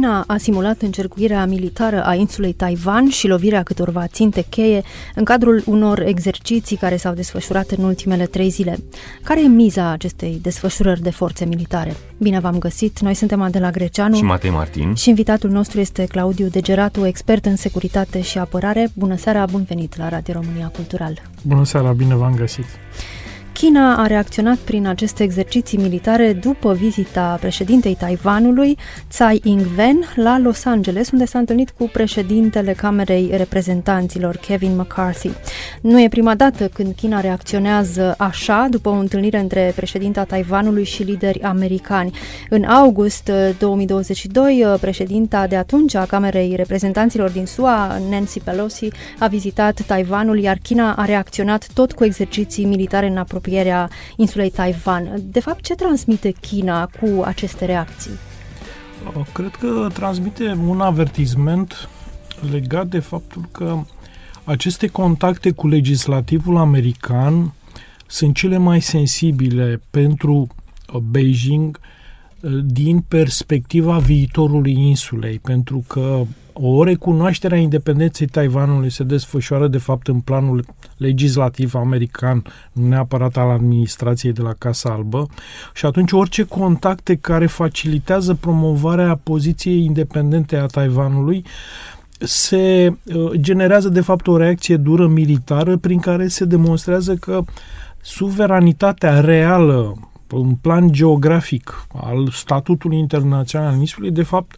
China a simulat încercuirea militară a insulei Taiwan și lovirea câtorva ținte cheie în cadrul unor exerciții care s-au desfășurat în ultimele trei zile. Care e miza acestei desfășurări de forțe militare? Bine v-am găsit, noi suntem Adela Greceanu și Matei Martin și invitatul nostru este Claudiu Degeratu, expert în securitate și apărare. Bună seara, bun venit la Radio România Cultural! Bună seara, bine v-am găsit! China a reacționat prin aceste exerciții militare după vizita președintei Taiwanului, Tsai Ing-wen, la Los Angeles, unde s-a întâlnit cu președintele Camerei Reprezentanților, Kevin McCarthy. Nu e prima dată când China reacționează așa, după o întâlnire între președinta Taiwanului și lideri americani. În august 2022, președinta de atunci a Camerei Reprezentanților din SUA, Nancy Pelosi, a vizitat Taiwanul, iar China a reacționat tot cu exerciții militare în apropiere apropierea insulei Taiwan. De fapt, ce transmite China cu aceste reacții? Cred că transmite un avertisment legat de faptul că aceste contacte cu legislativul american sunt cele mai sensibile pentru Beijing din perspectiva viitorului insulei, pentru că o recunoaștere a independenței Taiwanului se desfășoară de fapt în planul legislativ american, nu neapărat al administrației de la Casa Albă, și atunci orice contacte care facilitează promovarea poziției independente a Taiwanului se uh, generează de fapt o reacție dură militară prin care se demonstrează că suveranitatea reală în plan geografic al statutului internațional al insului, de fapt,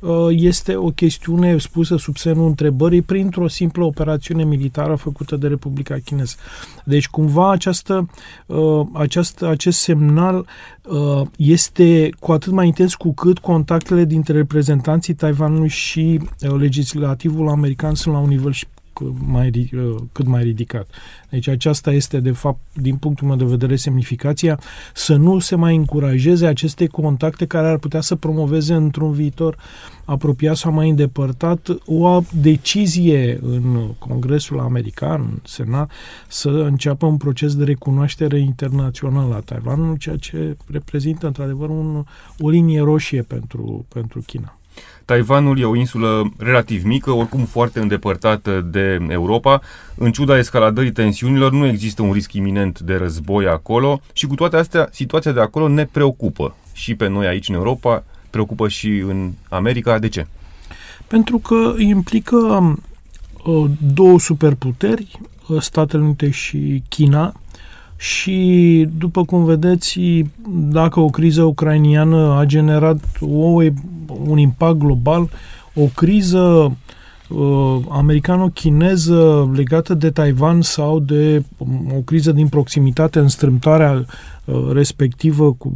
uh, este o chestiune spusă sub semnul întrebării printr-o simplă operațiune militară făcută de Republica Chineză. Deci, cumva, această, uh, această, acest semnal uh, este cu atât mai intens cu cât contactele dintre reprezentanții Taiwanului și legislativul american sunt la un nivel și mai, uh, cât mai ridicat. Deci aceasta este, de fapt, din punctul meu de vedere, semnificația să nu se mai încurajeze aceste contacte care ar putea să promoveze într-un viitor apropiat sau mai îndepărtat o decizie în Congresul American, în Senat, să înceapă un proces de recunoaștere internațională a Taiwanului, ceea ce reprezintă, într-adevăr, un, o linie roșie pentru, pentru China. Taiwanul e o insulă relativ mică, oricum foarte îndepărtată de Europa. În ciuda escaladării tensiunilor, nu există un risc iminent de război acolo și cu toate astea, situația de acolo ne preocupă. Și pe noi aici în Europa, preocupă și în America. De ce? Pentru că implică uh, două superputeri, uh, Statele Unite și China, și, după cum vedeți, dacă o criză ucrainiană a generat o, un impact global, o criză uh, americano-chineză legată de Taiwan sau de um, o criză din proximitate în strâmtoarea Uh, respectivă, cu,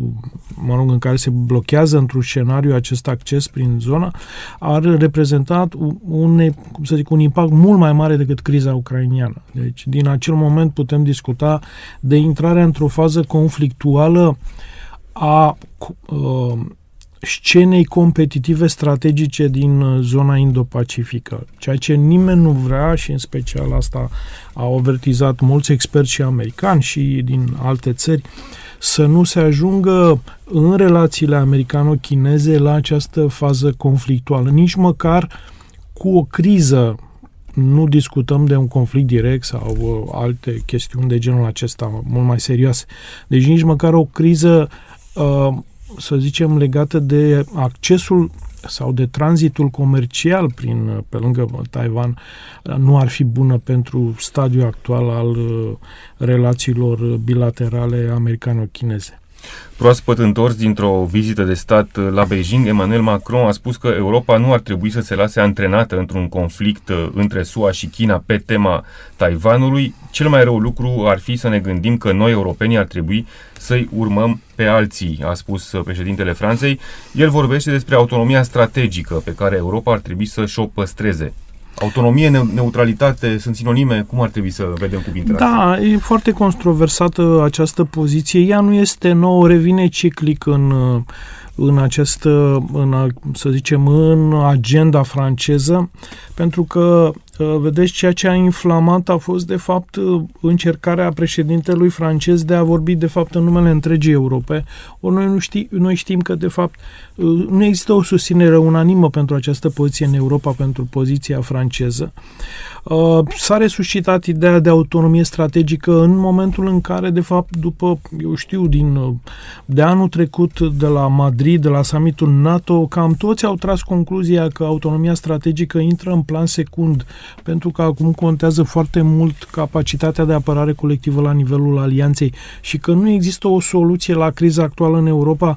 mă rog, în care se blochează într-un scenariu acest acces prin zona, ar reprezenta un, cum să zic, un impact mult mai mare decât criza ucrainiană. Deci, din acel moment putem discuta de intrarea într-o fază conflictuală a uh, scenei competitive strategice din uh, zona Indo-Pacifică, ceea ce nimeni nu vrea și în special asta au avertizat mulți experți și americani și din alte țări, să nu se ajungă în relațiile americano-chineze la această fază conflictuală, nici măcar cu o criză nu discutăm de un conflict direct sau uh, alte chestiuni de genul acesta, mult mai serioase. Deci nici măcar o criză uh, să zicem, legată de accesul sau de tranzitul comercial prin, pe lângă Taiwan nu ar fi bună pentru stadiul actual al uh, relațiilor bilaterale americano-chineze. Proaspăt întors dintr-o vizită de stat la Beijing, Emmanuel Macron a spus că Europa nu ar trebui să se lase antrenată într-un conflict uh, între SUA și China pe tema Taiwanului. Cel mai rău lucru ar fi să ne gândim că noi, europenii, ar trebui să-i urmăm pe alții, a spus uh, președintele Franței. El vorbește despre autonomia strategică pe care Europa ar trebui să-și o păstreze. Autonomie, neutralitate sunt sinonime? Cum ar trebui să vedem cuvintele Da, astea? e foarte controversată această poziție. Ea nu este nouă, revine ciclic în, în această, în, să zicem, în agenda franceză, pentru că Uh, vedeți, ceea ce a inflamat a fost, de fapt, uh, încercarea președintelui francez de a vorbi, de fapt, în numele întregii Europe. Ori noi, nu ști, noi știm că, de fapt, uh, nu există o susținere unanimă pentru această poziție în Europa, pentru poziția franceză. S-a resuscitat ideea de autonomie strategică în momentul în care, de fapt, după, eu știu, din, de anul trecut de la Madrid, de la summitul NATO, cam toți au tras concluzia că autonomia strategică intră în plan secund pentru că acum contează foarte mult capacitatea de apărare colectivă la nivelul alianței și că nu există o soluție la criza actuală în Europa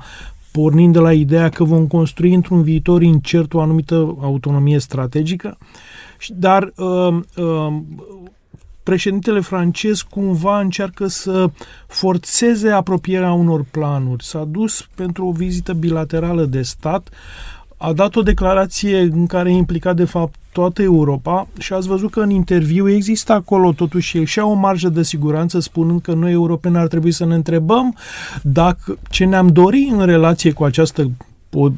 pornind de la ideea că vom construi într-un viitor incert o anumită autonomie strategică, dar uh, uh, președintele francez cumva încearcă să forțeze apropierea unor planuri. S-a dus pentru o vizită bilaterală de stat, a dat o declarație în care e implicat de fapt toată Europa și ați văzut că în interviu există acolo totuși și o marjă de siguranță spunând că noi europeni ar trebui să ne întrebăm dacă ce ne-am dorit în relație cu această o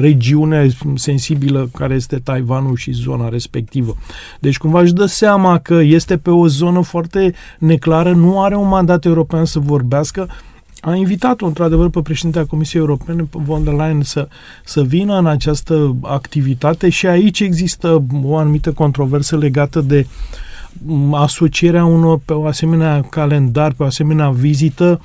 regiune sensibilă care este Taiwanul și zona respectivă. Deci cumva își dă seama că este pe o zonă foarte neclară, nu are un mandat european să vorbească, a invitat-o, într-adevăr, pe președintea Comisiei Europene, pe von der Leyen, să, să vină în această activitate și aici există o anumită controversă legată de asocierea unor pe o asemenea calendar, pe o asemenea vizită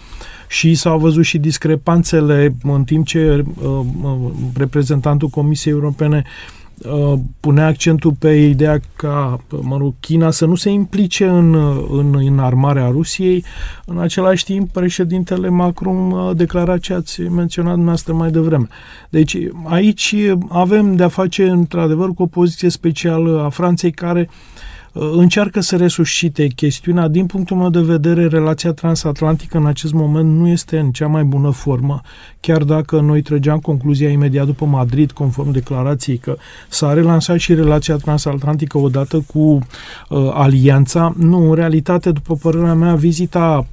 și s-au văzut și discrepanțele în timp ce uh, uh reprezentantul Comisiei Europene uh, Uh, pune accentul pe ideea ca, mă rog, China să nu se implice în, în, în armarea Rusiei. În același timp, președintele Macron a declarat ce ați menționat dumneavoastră mai devreme. Deci aici avem de-a face, într-adevăr, cu o poziție specială a Franței care uh, Uh, încearcă să resuscite chestiunea. Din punctul meu de vedere, relația transatlantică în acest moment nu este în cea mai bună formă, chiar dacă noi trăgeam concluzia imediat după Madrid, conform declarației, că s-a relansat și relația transatlantică odată cu uh, alianța. Nu, în realitate, după părerea mea, vizita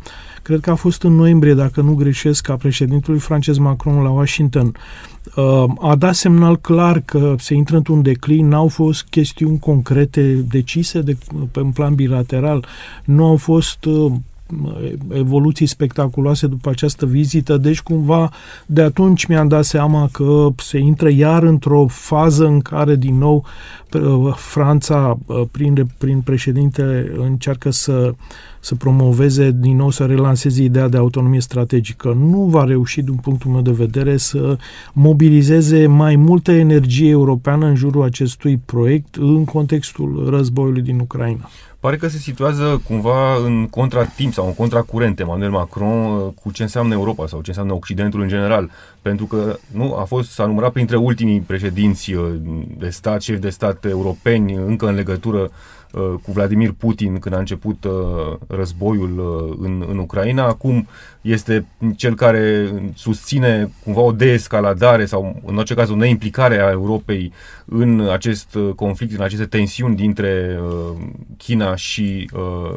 cred că a fost în noiembrie, dacă nu greșesc, a președintelui francez Macron la Washington, uh, a dat semnal clar că se intră într-un declin, n-au fost chestiuni concrete decise de, pe în plan bilateral, nu au fost uh, evoluții spectaculoase după această vizită, deci cumva de atunci mi-am dat seama că se intră iar într-o fază în care din nou Franța prin, prin președinte încearcă să să promoveze din nou, să relanseze ideea de autonomie strategică. Nu va reuși, din punctul meu de vedere, să mobilizeze mai multă energie europeană în jurul acestui proiect în contextul războiului din Ucraina. Pare că se situează cumva în contratimp sau în contracurent Emmanuel Macron uh, cu ce înseamnă Europa sau ce înseamnă Occidentul în general. Pentru că nu a fost, s-a numărat printre ultimii președinți uh, de stat, șefi de stat europeni, încă în legătură Uh, cu Vladimir Putin când a început uh, războiul uh, în, în Ucraina. Acum este cel care susține cumva o deescaladare sau în orice caz o neimplicare a Europei în acest conflict, în aceste tensiuni dintre China și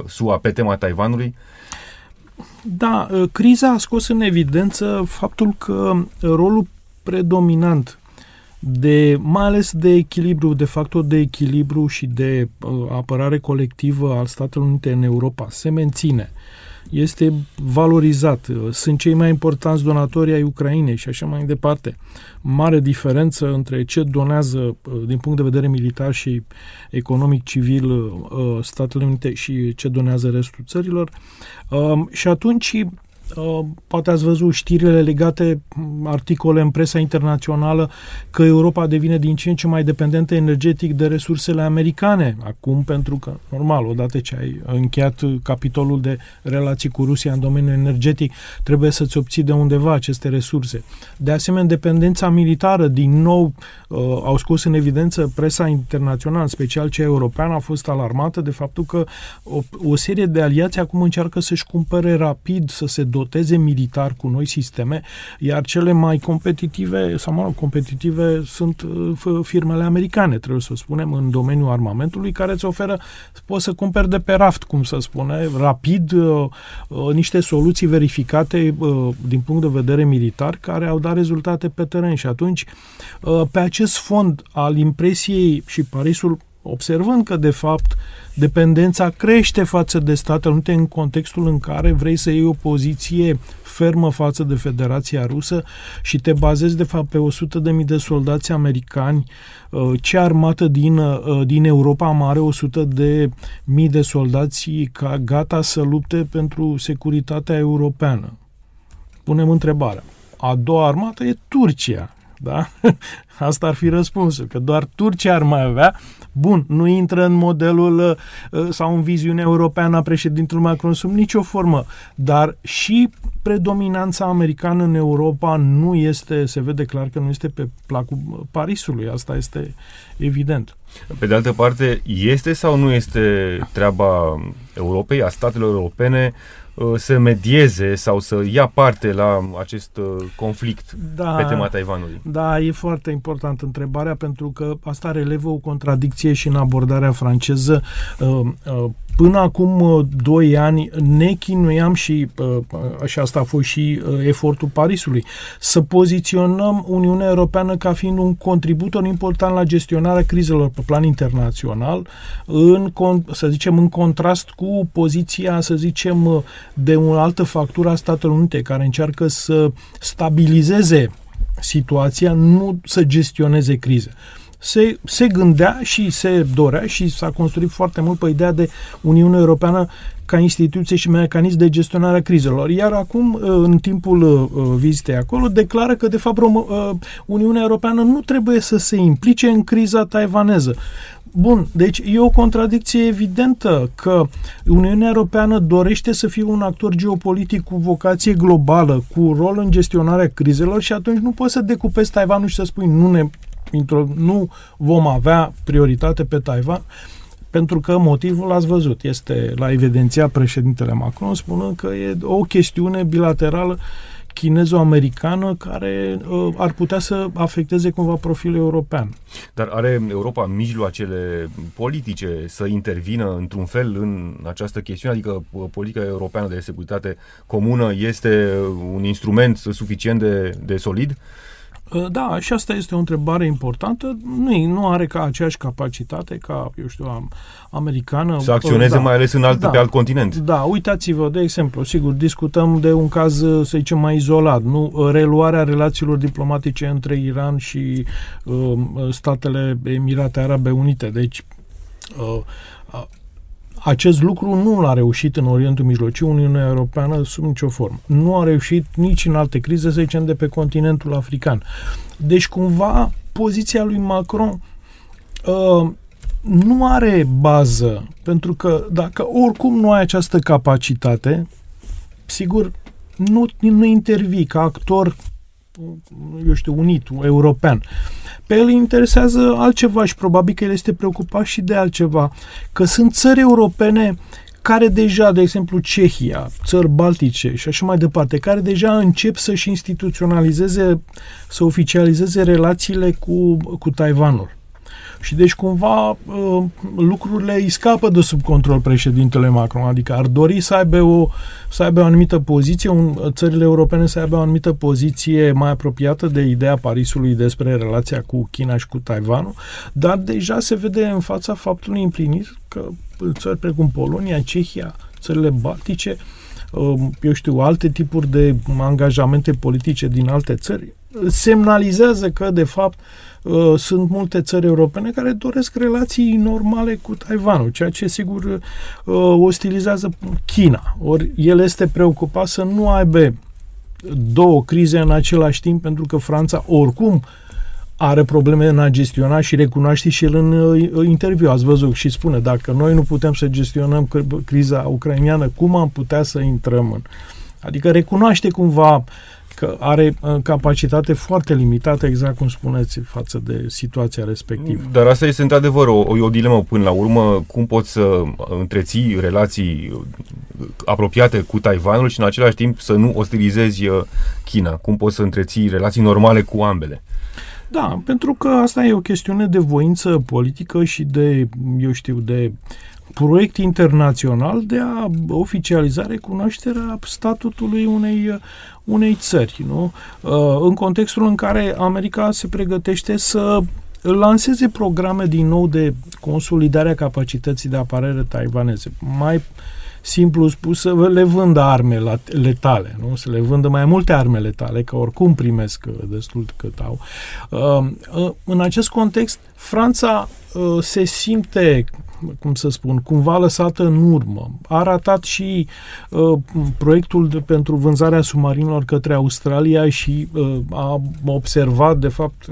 SUA pe tema Taiwanului. Da, criza a scos în evidență faptul că rolul predominant de, mai ales de echilibru, de factor de echilibru și de uh, apărare colectivă al Statelor Unite în Europa se menține. Este valorizat. Sunt cei mai importanți donatori ai Ucrainei și așa mai departe. Mare diferență între ce donează uh, din punct de vedere militar și economic civil uh, Statele Unite și ce donează restul țărilor. Uh, și atunci Uh, poate ați văzut știrile legate, articole în presa internațională, că Europa devine din ce în ce mai dependentă energetic de resursele americane. Acum, pentru că, normal, odată ce ai încheiat capitolul de relații cu Rusia în domeniul energetic, trebuie să-ți obții de undeva aceste resurse. De asemenea, dependența militară, din nou, uh, au scos în evidență presa internațională, în special cea europeană, a fost alarmată de faptul că o, o serie de aliați acum încearcă să-și cumpere rapid, să se doteze militar cu noi sisteme, iar cele mai competitive, sau mă rog, competitive sunt uh, firmele americane, trebuie să spunem, în domeniul armamentului, care îți oferă, poți să cumperi de pe raft, cum să spune, rapid, uh, uh, niște soluții verificate din punct de vedere militar, care au dat rezultate pe teren. Și atunci, pe acest fond al impresiei și Parisul observând că, de fapt, dependența crește față de Statele Unite în contextul în care vrei să iei o poziție fermă față de Federația Rusă și te bazezi, de fapt, pe 100.000 de soldați americani. Uh, ce armată din, uh, din Europa mai are 100 de mii de soldați ca gata să lupte pentru securitatea europeană? Punem întrebarea. A doua armată e Turcia. Da? Asta ar fi răspunsul, că doar Turcia ar mai avea Bun, nu intră în modelul uh, sau în viziunea europeană a președintelui Macron sub nicio formă, dar și predominanța americană în Europa nu este, se vede clar că nu este pe placul Parisului, asta este evident. Pe de altă parte, este sau nu este treaba Europei, a statelor europene, Uh, să medieze sau să ia parte la acest uh, conflict da, pe tema Taiwanului? Da, e foarte importantă întrebarea pentru că asta relevă o contradicție și în abordarea franceză. Uh, Până acum uh, doi ani ne chinuiam și, uh, așa asta a fost și uh, efortul Parisului, să poziționăm Uniunea Europeană ca fiind un contributor important la gestionarea crizelor pe plan internațional, în, să zicem, în contrast cu poziția, să zicem, de o altă factură a Statelor Unite, care încearcă să stabilizeze situația, nu să gestioneze crize se, se gândea și se dorea și s-a construit foarte mult pe ideea de Uniune Europeană ca instituție și mecanism de gestionare a crizelor. Iar acum, uh, în timpul uh, vizitei acolo, declară că, de fapt, uh, Uniunea Europeană nu trebuie să se implice în criza taiwaneză. Bun, deci e o contradicție evidentă că Uniunea Europeană dorește să fie un actor geopolitic cu vocație globală, cu rol în gestionarea crizelor și atunci nu poți să decupezi Taiwanul și să spui nu ne nu vom avea prioritate pe Taiwan, pentru că motivul, ați văzut, este la evidenția președintele Macron, spunând că e o chestiune bilaterală chinezo-americană care uh, ar putea să afecteze cumva profilul european. Dar are Europa mijloacele politice să intervină într-un fel în această chestiune? Adică uh, politica europeană de securitate comună este un instrument suficient de, de solid? Uh, Uh, da, și asta este o întrebare importantă. Nu, nu are ca aceeași capacitate ca, eu știu, americană. Să acționeze da. mai ales în alt, da. pe alt continent. Da, uitați-vă, de exemplu, sigur, discutăm de un caz, să zicem, mai izolat, nu? Reluarea relațiilor diplomatice între Iran și uh, statele Emirate Arabe Unite. Deci, uh, acest lucru nu l-a reușit în Orientul Mijlociu Uniunea Europeană sub nicio formă. Nu a reușit nici în alte crize, să zicem, de pe continentul african. Deci, cumva, poziția lui Macron uh, nu are bază, pentru că dacă oricum nu ai această capacitate, sigur, nu, nu intervii ca actor eu știu, unit, european. Pe el interesează altceva și probabil că el este preocupat și de altceva. Că sunt țări europene care deja, de exemplu Cehia, țări baltice și așa mai departe, care deja încep să-și instituționalizeze, să oficializeze relațiile cu, cu Taiwanul. Și deci cumva uh, lucrurile îi scapă de sub control președintele Macron, adică ar dori să aibă o, să aibă o anumită poziție, un, țările europene să aibă o anumită poziție mai apropiată de ideea Parisului despre relația cu China și cu Taiwanul, dar deja se vede în fața faptului împlinit că țări precum Polonia, Cehia, țările baltice, uh, eu știu, alte tipuri de angajamente politice din alte țări semnalizează că, de fapt, Uh, sunt multe țări europene care doresc relații normale cu Taiwanul, ceea ce sigur uh, ostilizează China. Ori el este preocupat să nu aibă două crize în același timp, pentru că Franța oricum are probleme în a gestiona și recunoaște și el în uh, interviu. Ați văzut și spune, dacă noi nu putem să gestionăm criza ucraineană, cum am putea să intrăm în... Adică recunoaște cumva că are uh, capacitate foarte limitată, exact cum spuneți, față de situația respectivă. Dar asta este într-adevăr o, o, o dilemă până la urmă, cum poți să întreții relații uh, apropiate cu Taiwanul și în același timp să nu ostilizezi uh, China, cum poți să întreții relații normale cu ambele. Da, pentru că asta e o chestiune de voință politică și de, eu știu, de proiect internațional de a oficializa recunoașterea statutului unei, unei țări, nu? Uh, în contextul în care America se pregătește să lanseze programe din nou de consolidare a capacității de apărare taiwaneze. Mai simplu spus, să le vândă arme letale, nu? să le vândă mai multe arme letale, că oricum primesc destul cât au. Uh, uh, în acest context, Franța se simte cum să spun, cumva lăsată în urmă. A ratat și uh, proiectul de, pentru vânzarea submarinilor către Australia și uh, a observat, de fapt,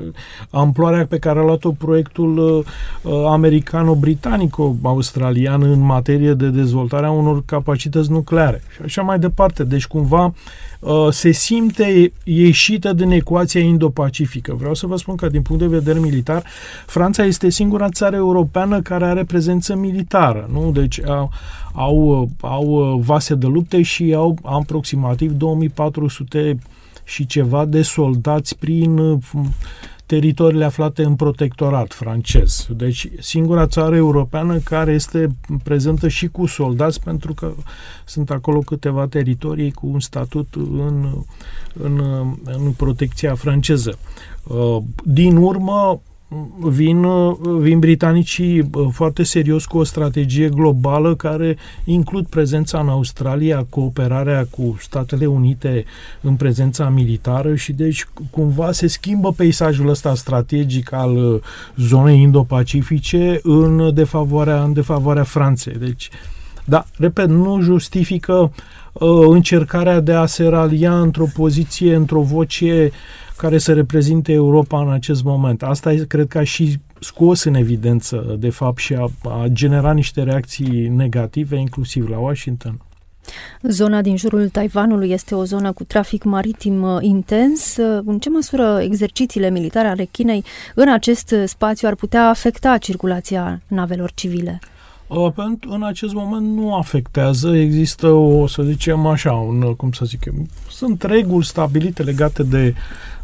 amploarea pe care a luat-o proiectul uh, uh americano-britanico-australian în materie de dezvoltare a unor capacități nucleare și așa mai departe. Deci, cumva, uh, se simte ieșită din ecuația indo-pacifică. Vreau să vă spun că, din punct de vedere militar, Franța este singura țară europeană care are prezență prezență militară, nu? Deci au, au, au vase de lupte și au aproximativ 2400 și ceva de soldați prin teritoriile aflate în protectorat francez. Deci singura țară europeană care este prezentă și cu soldați pentru că sunt acolo câteva teritorii cu un statut în, în, în protecția franceză. Din urmă, vin, vin britanicii foarte serios cu o strategie globală care includ prezența în Australia, cooperarea cu Statele Unite în prezența militară și deci cumva se schimbă peisajul ăsta strategic al uh, zonei Indo-Pacifice în defavoarea, în defavoarea Franței. Deci, da, repet, nu justifică uh, încercarea de a se ralia într-o poziție, într-o voce care să reprezinte Europa în acest moment. Asta cred că a și scos în evidență, de fapt, și a, a generat niște reacții negative, inclusiv la Washington. Zona din jurul Taiwanului este o zonă cu trafic maritim uh, intens. Uh, în ce măsură exercițiile militare ale Chinei în acest spațiu ar putea afecta circulația navelor civile? Uh, pentru, în acest moment nu afectează, există o, să zicem așa, un, cum să zic, sunt reguli stabilite legate de,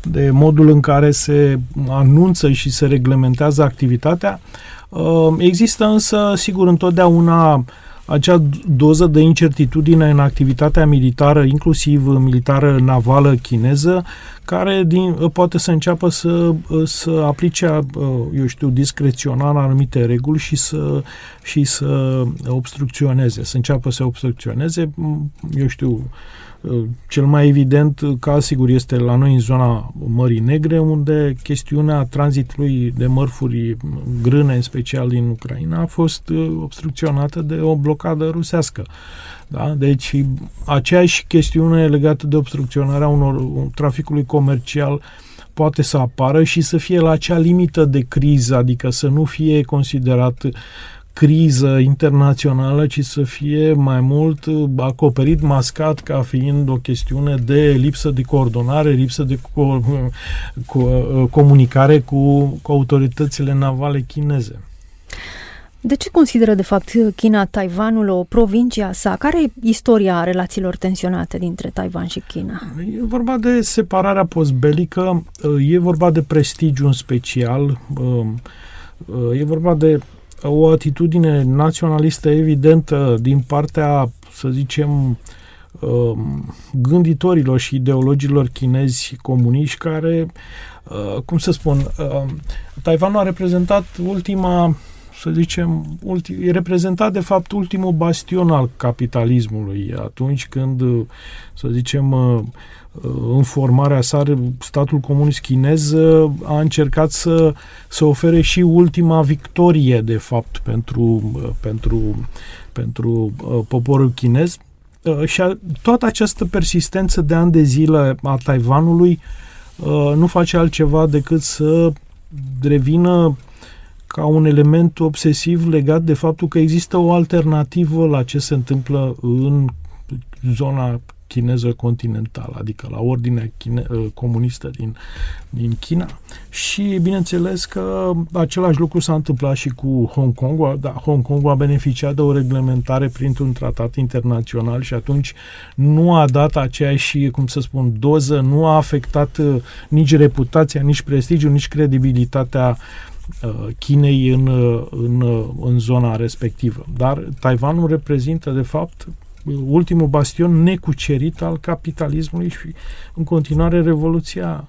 de modul în care se anunță și se reglementează activitatea. Uh, există însă, sigur, întotdeauna acea doză de incertitudine în activitatea militară, inclusiv militară navală chineză, care din, poate să înceapă să, să aplice, eu știu, discrețional anumite reguli și să, și să obstrucționeze, să înceapă să obstrucționeze, eu știu, cel mai evident caz, sigur, este la noi în zona Mării Negre, unde chestiunea tranzitului de mărfuri grâne, în special din Ucraina, a fost uh, obstrucționată de o blocadă rusească. Da? Deci, aceeași chestiune legată de obstrucționarea unor traficului comercial poate să apară și să fie la acea limită de criză, adică să nu fie considerat criză internațională, ci să fie mai mult uh, acoperit, mascat ca fiind o chestiune de lipsă de coordonare, lipsă de co- co- uh, comunicare cu, cu autoritățile navale chineze. De ce consideră, de fapt, China Taiwanul o provincie a sa? Care e istoria relațiilor tensionate dintre Taiwan și China? E vorba de separarea postbelică, uh, e vorba de prestigiu în special, e vorba de o atitudine naționalistă evidentă din partea, să zicem, um, gânditorilor și ideologilor chinezi comuniști care, uh, cum să spun, um, Taiwanul a reprezentat ultima să zicem, ultim, e reprezentat de fapt ultimul bastion al capitalismului atunci când, să zicem, uh, în formarea sa, statul comunist chinez uh, a încercat să, să ofere și ultima victorie, de fapt, pentru, uh, pentru, pentru poporul chinez. Și a, toată această persistență de ani de zile a Taiwanului nu face altceva decât să revină ca un element obsesiv legat de faptul că există o alternativă la ce se întâmplă în zona chineză continentală, adică la ordinea chine, uh, comunistă din, din China. Și bineînțeles că același lucru s-a întâmplat și cu Hong Kong. Da, Hong Kong a beneficiat de o reglementare printr-un tratat internațional și atunci nu a dat aceeași, cum să spun, doză, nu a afectat uh, nici reputația, nici prestigiul, nici credibilitatea Uh, Chinei în, uh, în, uh, în zona respectivă. Dar Taiwanul reprezintă, de fapt, ultimul bastion necucerit al capitalismului și, în continuare, revoluția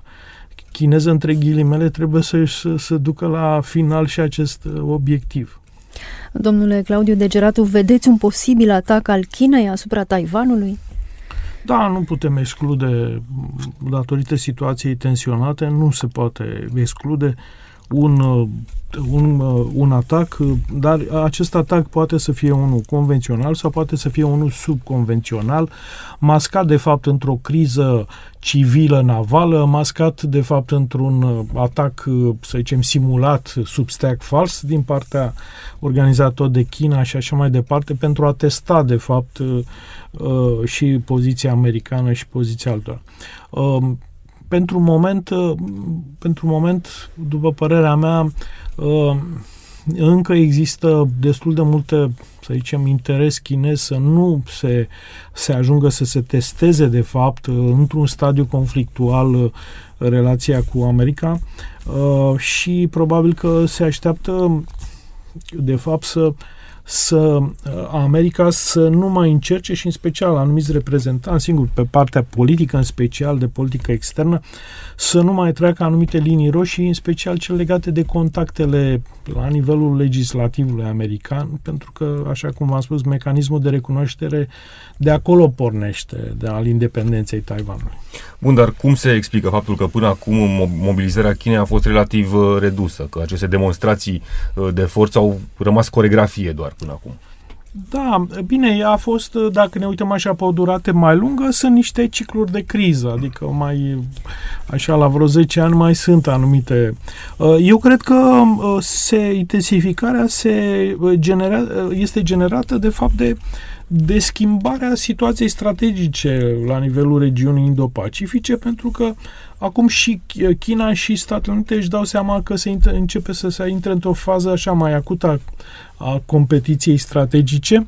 chineză, între ghilimele, trebuie să, să, să ducă la final și acest obiectiv. Domnule Claudiu Degeratu, vedeți un posibil atac al Chinei asupra Taiwanului? Da, nu putem exclude, datorită situației tensionate, nu se poate exclude uh, un, uh, un, uh, un atac, uh, dar acest atac poate să fie unul convențional sau poate să fie unul subconvențional, mascat de fapt într-o criză civilă navală, mascat de fapt într-un atac, să zicem, simulat sub stack fals din partea organizator de China și așa mai departe, pentru a testa de fapt și poziția americană și poziția altora pentru moment, uh, pentru moment, după părerea mea, uh, încă există destul de multe, să zicem, interes chinez să nu se, se ajungă să se testeze, de fapt, uh, într-un stadiu conflictual relația cu America și probabil că se așteaptă, de fapt, să să uh, America să nu mai încerce și în special anumiți reprezentanți, singur pe partea politică, în special de politică externă, să nu mai treacă anumite linii roșii, în special cele legate de contactele la nivelul legislativului american, pentru că, așa cum v-am spus, mecanismul de recunoaștere de acolo pornește, de al independenței Taiwanului. Bun, dar cum se explică faptul că până acum mobilizarea Chinei a fost relativ uh, redusă, că aceste demonstrații uh, de forță au rămas coregrafie doar până acum? Da, bine, ea a fost, dacă ne uităm așa pe o durată mai lungă, sunt niște cicluri de criză, adică mai, așa, la vreo 10 ani mai sunt anumite. Uh, eu cred că uh, se, intensificarea se uh, genera, este generată, de fapt, de de schimbarea situației strategice la nivelul regiunii Indo-Pacifice, pentru că acum și China și Statele Unite își dau seama că se începe să se intre într-o fază așa mai acută a competiției strategice,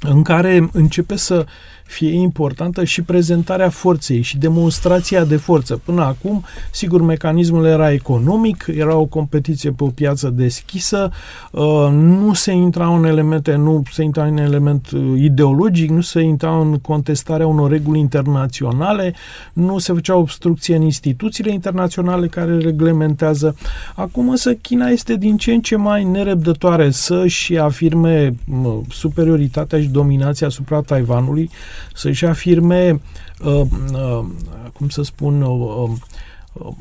în care începe să fie importantă și prezentarea forței și demonstrația de forță. Până acum, sigur, mecanismul era economic, era o competiție pe o piață deschisă, uh, nu se intra în elemente, nu se intra în element uh, ideologic, nu se intra în contestarea unor reguli internaționale, nu se făcea obstrucție în instituțiile internaționale care reglementează. Acum însă China este din ce în ce mai nerăbdătoare să-și afirme superioritatea și dominația asupra Taiwanului, să-și afirme, uh, uh, cum să spun, uh, uh,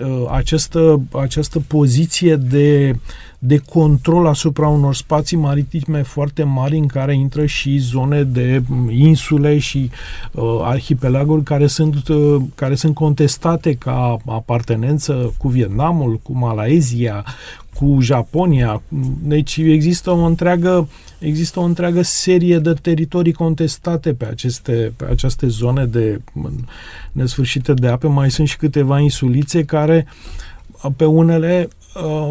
uh, această, această poziție de, de control asupra unor spații maritime foarte mari în care intră și zone de insule și uh, arhipelaguri care sunt, uh, care sunt contestate ca apartenență cu Vietnamul, cu Malaezia, cu Japonia. Deci există o întreagă există o întreagă serie de teritorii contestate pe aceste, pe aceste zone de nesfârșite de ape. Mai sunt și câteva insulițe care pe unele uh,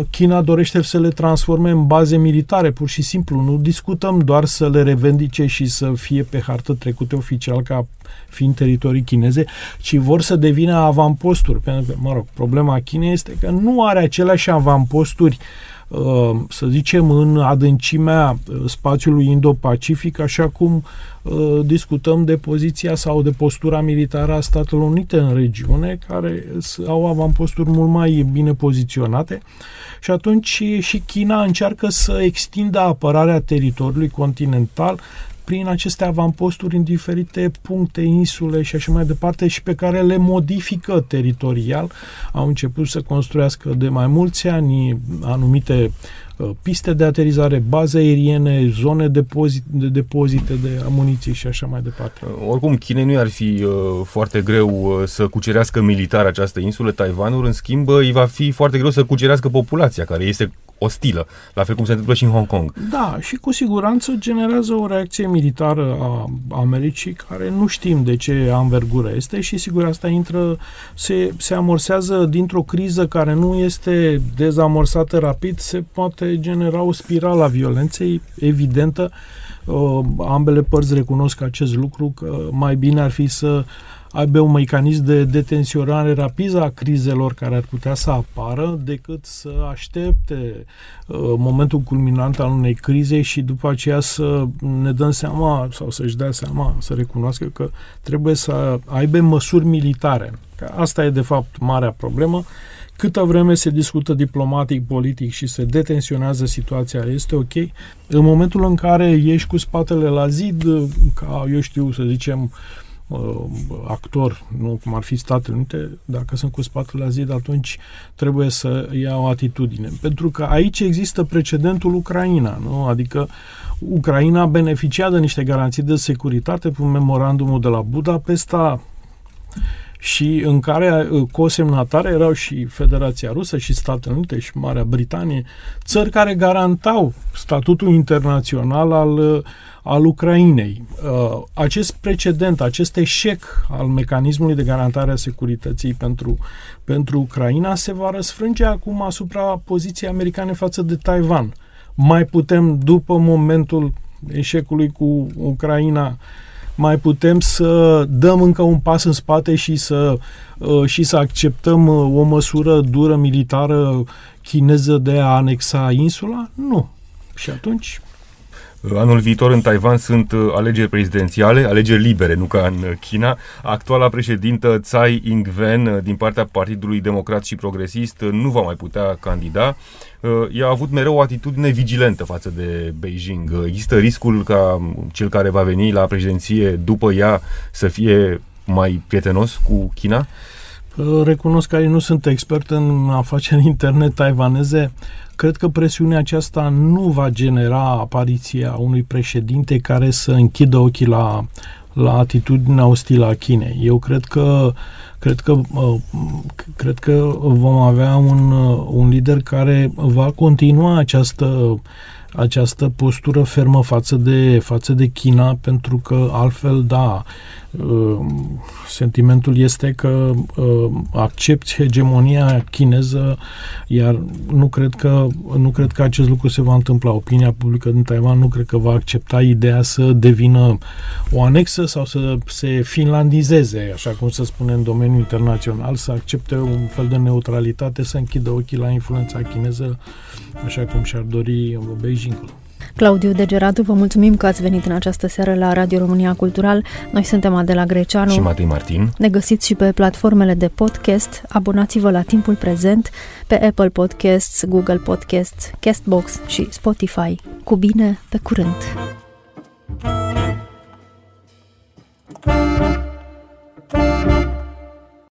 China dorește să le transforme în baze militare, pur și simplu. Nu discutăm doar să le revendice și să fie pe hartă trecute oficial ca fiind teritorii chineze, ci vor să devină avamposturi. Pentru că, mă rog, problema Chinei este că nu are aceleași avamposturi uh, să zicem, în adâncimea uh, spațiului Indo-Pacific, așa cum uh, discutăm de poziția sau de postura militară a Statelor Unite în regiune, care au avamposturi mult mai bine poziționate. Și atunci și China încearcă să extindă apărarea teritoriului continental prin aceste avamposturi în diferite puncte, insule și așa mai departe și pe care le modifică teritorial. Au început să construiască de mai mulți ani anumite uh, piste de aterizare, baze aeriene, zone depozit, de depozite de amuniție și așa mai departe. Uh, oricum, Chinei nu ar fi uh, foarte greu uh, să cucerească militar această insulă, Taiwanul, în schimb, îi va fi foarte greu să cucerească populația, care este ostilă, la fel cum se întâmplă și în Hong Kong. Da, și cu siguranță generează o reacție militară a Americii care nu știm de ce anvergură este și sigur asta intră, se, se amorsează dintr-o criză care nu este dezamorsată rapid, se poate genera o spirală a violenței evidentă. Uh, ambele părți recunosc acest lucru, că mai bine ar fi să aibă un mecanism de detenționare rapidă a crizelor care ar putea să apară decât să aștepte uh, momentul culminant al unei crize și după aceea să ne dăm seama sau să-și dea seama, să recunoască că trebuie să aibă măsuri militare. Că asta e de fapt marea problemă. Câtă vreme se discută diplomatic, politic și se detenționează situația, este ok. În momentul în care ești cu spatele la zid, ca, eu știu, să zicem, uh, actor, nu cum ar fi Statele Unite, dacă sunt cu spatele la zid, atunci trebuie să ia o atitudine. Pentru că aici există precedentul Ucraina, nu? Adică Ucraina beneficia de niște garanții de securitate prin memorandumul de la Budapesta și în care uh, cosemnatare erau și Federația Rusă și Statele Unite și Marea Britanie, țări care garantau statutul internațional al, uh, al Ucrainei. Uh, acest precedent, acest eșec al mecanismului de garantare a securității pentru, pentru Ucraina se va răsfrânge acum asupra poziției americane față de Taiwan. Mai putem, după momentul eșecului cu Ucraina, mai putem să dăm încă un pas în spate și să, uh, și să acceptăm uh, o măsură dură militară chineză de a anexa insula? Nu. Și atunci Anul viitor în Taiwan sunt uh, alegeri prezidențiale, alegeri libere, nu ca în China. Actuala președintă Tsai Ing-wen din partea Partidului Democrat și Progresist nu va mai putea candida. Ea a avut mereu o atitudine vigilentă față de Beijing. Există riscul ca cel care va veni la președinție după ea să fie mai prietenos cu China? Recunosc că nu sunt expert în afaceri internet taiwaneze. Cred că presiunea aceasta nu va genera apariția unui președinte care să închidă ochii la, la atitudinea ostilă a Chinei. Eu cred că cred că, uh, cred că vom avea un, uh, un lider care va continua această această postură fermă față de, față de China, pentru că altfel, da, uh, sentimentul este că uh, accepti hegemonia chineză, iar nu cred, că, nu cred că acest lucru se va întâmpla. Opinia publică din Taiwan nu cred că va accepta ideea să devină o anexă sau să se finlandizeze, așa cum se spune în domeniul internațional, să accepte un fel de neutralitate, să închidă ochii la influența chineză, așa cum și-ar dori Beijingul. Claudiu Degeratu, vă mulțumim că ați venit în această seară la Radio România Cultural. Noi suntem Adela Greceanu și Matei Martin. Ne găsiți și pe platformele de podcast. Abonați-vă la timpul prezent pe Apple Podcasts, Google Podcasts, Castbox și Spotify. Cu bine, pe curând!